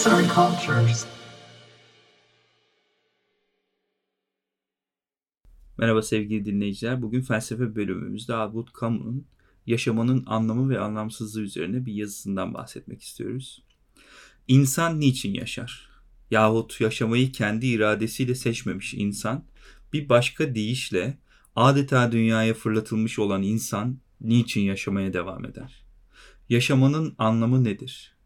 Arts and Cultures. Merhaba sevgili dinleyiciler. Bugün felsefe bölümümüzde Albert Camus'un yaşamanın anlamı ve anlamsızlığı üzerine bir yazısından bahsetmek istiyoruz. İnsan niçin yaşar? Yahut yaşamayı kendi iradesiyle seçmemiş insan, bir başka deyişle adeta dünyaya fırlatılmış olan insan niçin yaşamaya devam eder? Yaşamanın anlamı nedir?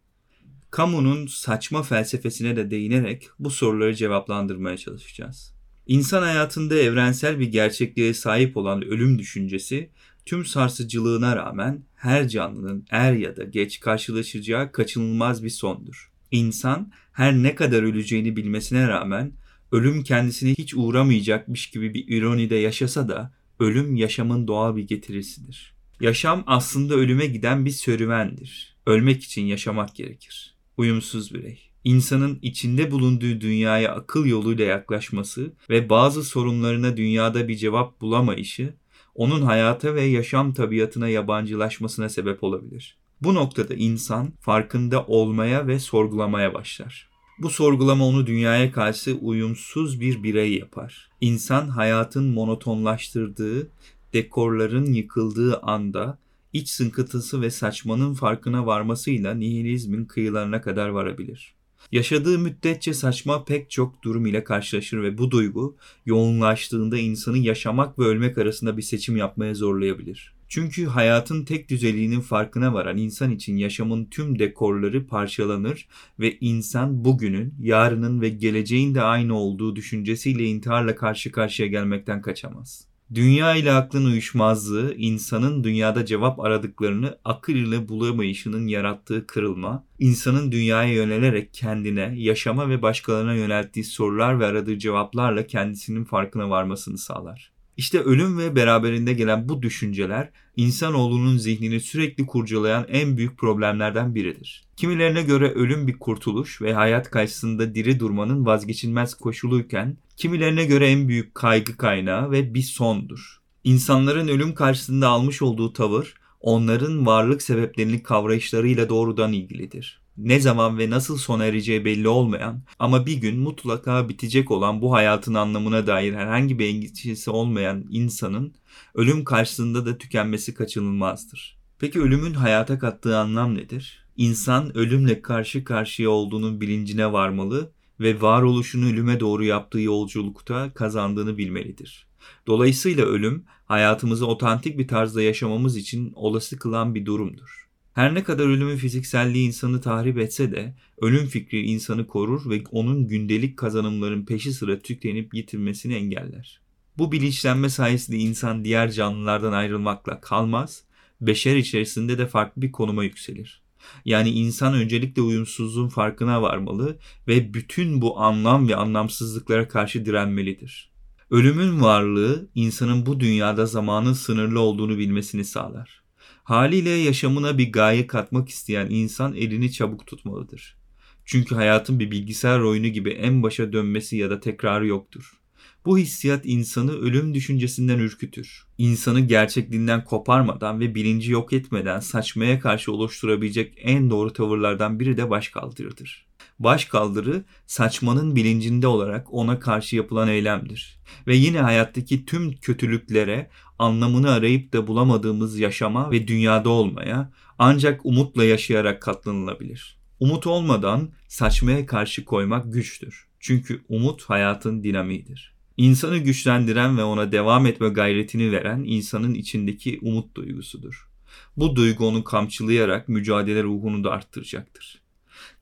Camus'un saçma felsefesine de değinerek bu soruları cevaplandırmaya çalışacağız. İnsan hayatında evrensel bir gerçekliğe sahip olan ölüm düşüncesi tüm sarsıcılığına rağmen her canlının er ya da geç karşılaşacağı kaçınılmaz bir sondur. İnsan her ne kadar öleceğini bilmesine rağmen ölüm kendisine hiç uğramayacakmış gibi bir ironide yaşasa da ölüm yaşamın doğal bir getirisidir. Yaşam aslında ölüme giden bir serüvendir. Ölmek için yaşamak gerekir. Uyumsuz birey. İnsanın içinde bulunduğu dünyaya akıl yoluyla yaklaşması ve bazı sorunlarına dünyada bir cevap bulamayışı onun hayata ve yaşam tabiatına yabancılaşmasına sebep olabilir. Bu noktada insan farkında olmaya ve sorgulamaya başlar. Bu sorgulama onu dünyaya karşı uyumsuz bir birey yapar. İnsan hayatın monotonlaştırdığı, dekorların yıkıldığı anda iç sıkıntısı ve saçmanın farkına varmasıyla nihilizmin kıyılarına kadar varabilir. Yaşadığı müddetçe saçma pek çok durum ile karşılaşır ve bu duygu yoğunlaştığında insanı yaşamak ve ölmek arasında bir seçim yapmaya zorlayabilir. Çünkü hayatın tek düzeliğinin farkına varan insan için yaşamın tüm dekorları parçalanır ve insan bugünün, yarının ve geleceğin de aynı olduğu düşüncesiyle intiharla karşı karşıya gelmekten kaçamaz. Dünya ile aklın uyuşmazlığı, insanın dünyada cevap aradıklarını akıl ile bulamayışının yarattığı kırılma, insanın dünyaya yönelerek kendine, yaşama ve başkalarına yönelttiği sorular ve aradığı cevaplarla kendisinin farkına varmasını sağlar. İşte ölüm ve beraberinde gelen bu düşünceler insanoğlunun zihnini sürekli kurcalayan en büyük problemlerden biridir. Kimilerine göre ölüm bir kurtuluş ve hayat karşısında diri durmanın vazgeçilmez koşuluyken, kimilerine göre en büyük kaygı kaynağı ve bir sondur. İnsanların ölüm karşısında almış olduğu tavır, onların varlık sebeplerini kavrayışlarıyla doğrudan ilgilidir ne zaman ve nasıl sona ereceği belli olmayan ama bir gün mutlaka bitecek olan bu hayatın anlamına dair herhangi bir endişesi olmayan insanın ölüm karşısında da tükenmesi kaçınılmazdır. Peki ölümün hayata kattığı anlam nedir? İnsan ölümle karşı karşıya olduğunun bilincine varmalı ve varoluşunu ölüme doğru yaptığı yolculukta kazandığını bilmelidir. Dolayısıyla ölüm hayatımızı otantik bir tarzda yaşamamız için olası kılan bir durumdur. Her ne kadar ölümün fizikselliği insanı tahrip etse de ölüm fikri insanı korur ve onun gündelik kazanımların peşi sıra tükenip yitirmesini engeller. Bu bilinçlenme sayesinde insan diğer canlılardan ayrılmakla kalmaz, beşer içerisinde de farklı bir konuma yükselir. Yani insan öncelikle uyumsuzluğun farkına varmalı ve bütün bu anlam ve anlamsızlıklara karşı direnmelidir. Ölümün varlığı insanın bu dünyada zamanın sınırlı olduğunu bilmesini sağlar. Haliyle yaşamına bir gaye katmak isteyen insan elini çabuk tutmalıdır. Çünkü hayatın bir bilgisayar oyunu gibi en başa dönmesi ya da tekrarı yoktur. Bu hissiyat insanı ölüm düşüncesinden ürkütür. İnsanı gerçekliğinden koparmadan ve bilinci yok etmeden saçmaya karşı oluşturabilecek en doğru tavırlardan biri de başkaldırıdır. Başkaldırı saçmanın bilincinde olarak ona karşı yapılan eylemdir. Ve yine hayattaki tüm kötülüklere anlamını arayıp da bulamadığımız yaşama ve dünyada olmaya ancak umutla yaşayarak katlanılabilir. Umut olmadan saçmaya karşı koymak güçtür. Çünkü umut hayatın dinamiğidir. İnsanı güçlendiren ve ona devam etme gayretini veren insanın içindeki umut duygusudur. Bu duygu onu kamçılayarak mücadele ruhunu da arttıracaktır.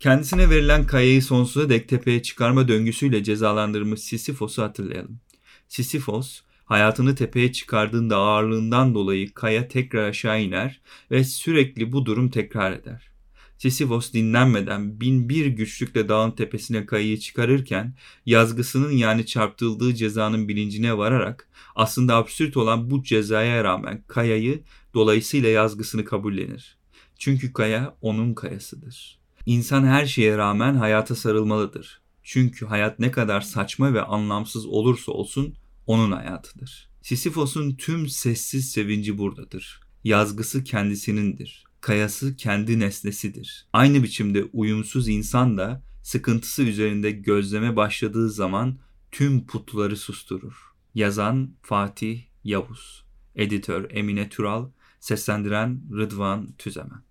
Kendisine verilen kayayı sonsuza dek tepeye çıkarma döngüsüyle cezalandırmış Sisyphos'u hatırlayalım. Sisyphos, hayatını tepeye çıkardığında ağırlığından dolayı kaya tekrar aşağı iner ve sürekli bu durum tekrar eder. Sisyphos dinlenmeden bin bir güçlükle dağın tepesine kayayı çıkarırken yazgısının yani çarptırıldığı cezanın bilincine vararak aslında absürt olan bu cezaya rağmen kayayı dolayısıyla yazgısını kabullenir. Çünkü kaya onun kayasıdır. İnsan her şeye rağmen hayata sarılmalıdır. Çünkü hayat ne kadar saçma ve anlamsız olursa olsun onun hayatıdır. Sisyphos'un tüm sessiz sevinci buradadır. Yazgısı kendisinindir. Kayası kendi nesnesidir. Aynı biçimde uyumsuz insan da sıkıntısı üzerinde gözleme başladığı zaman tüm putları susturur. Yazan Fatih Yavuz, editör Emine Tural, seslendiren Rıdvan Tüzemen.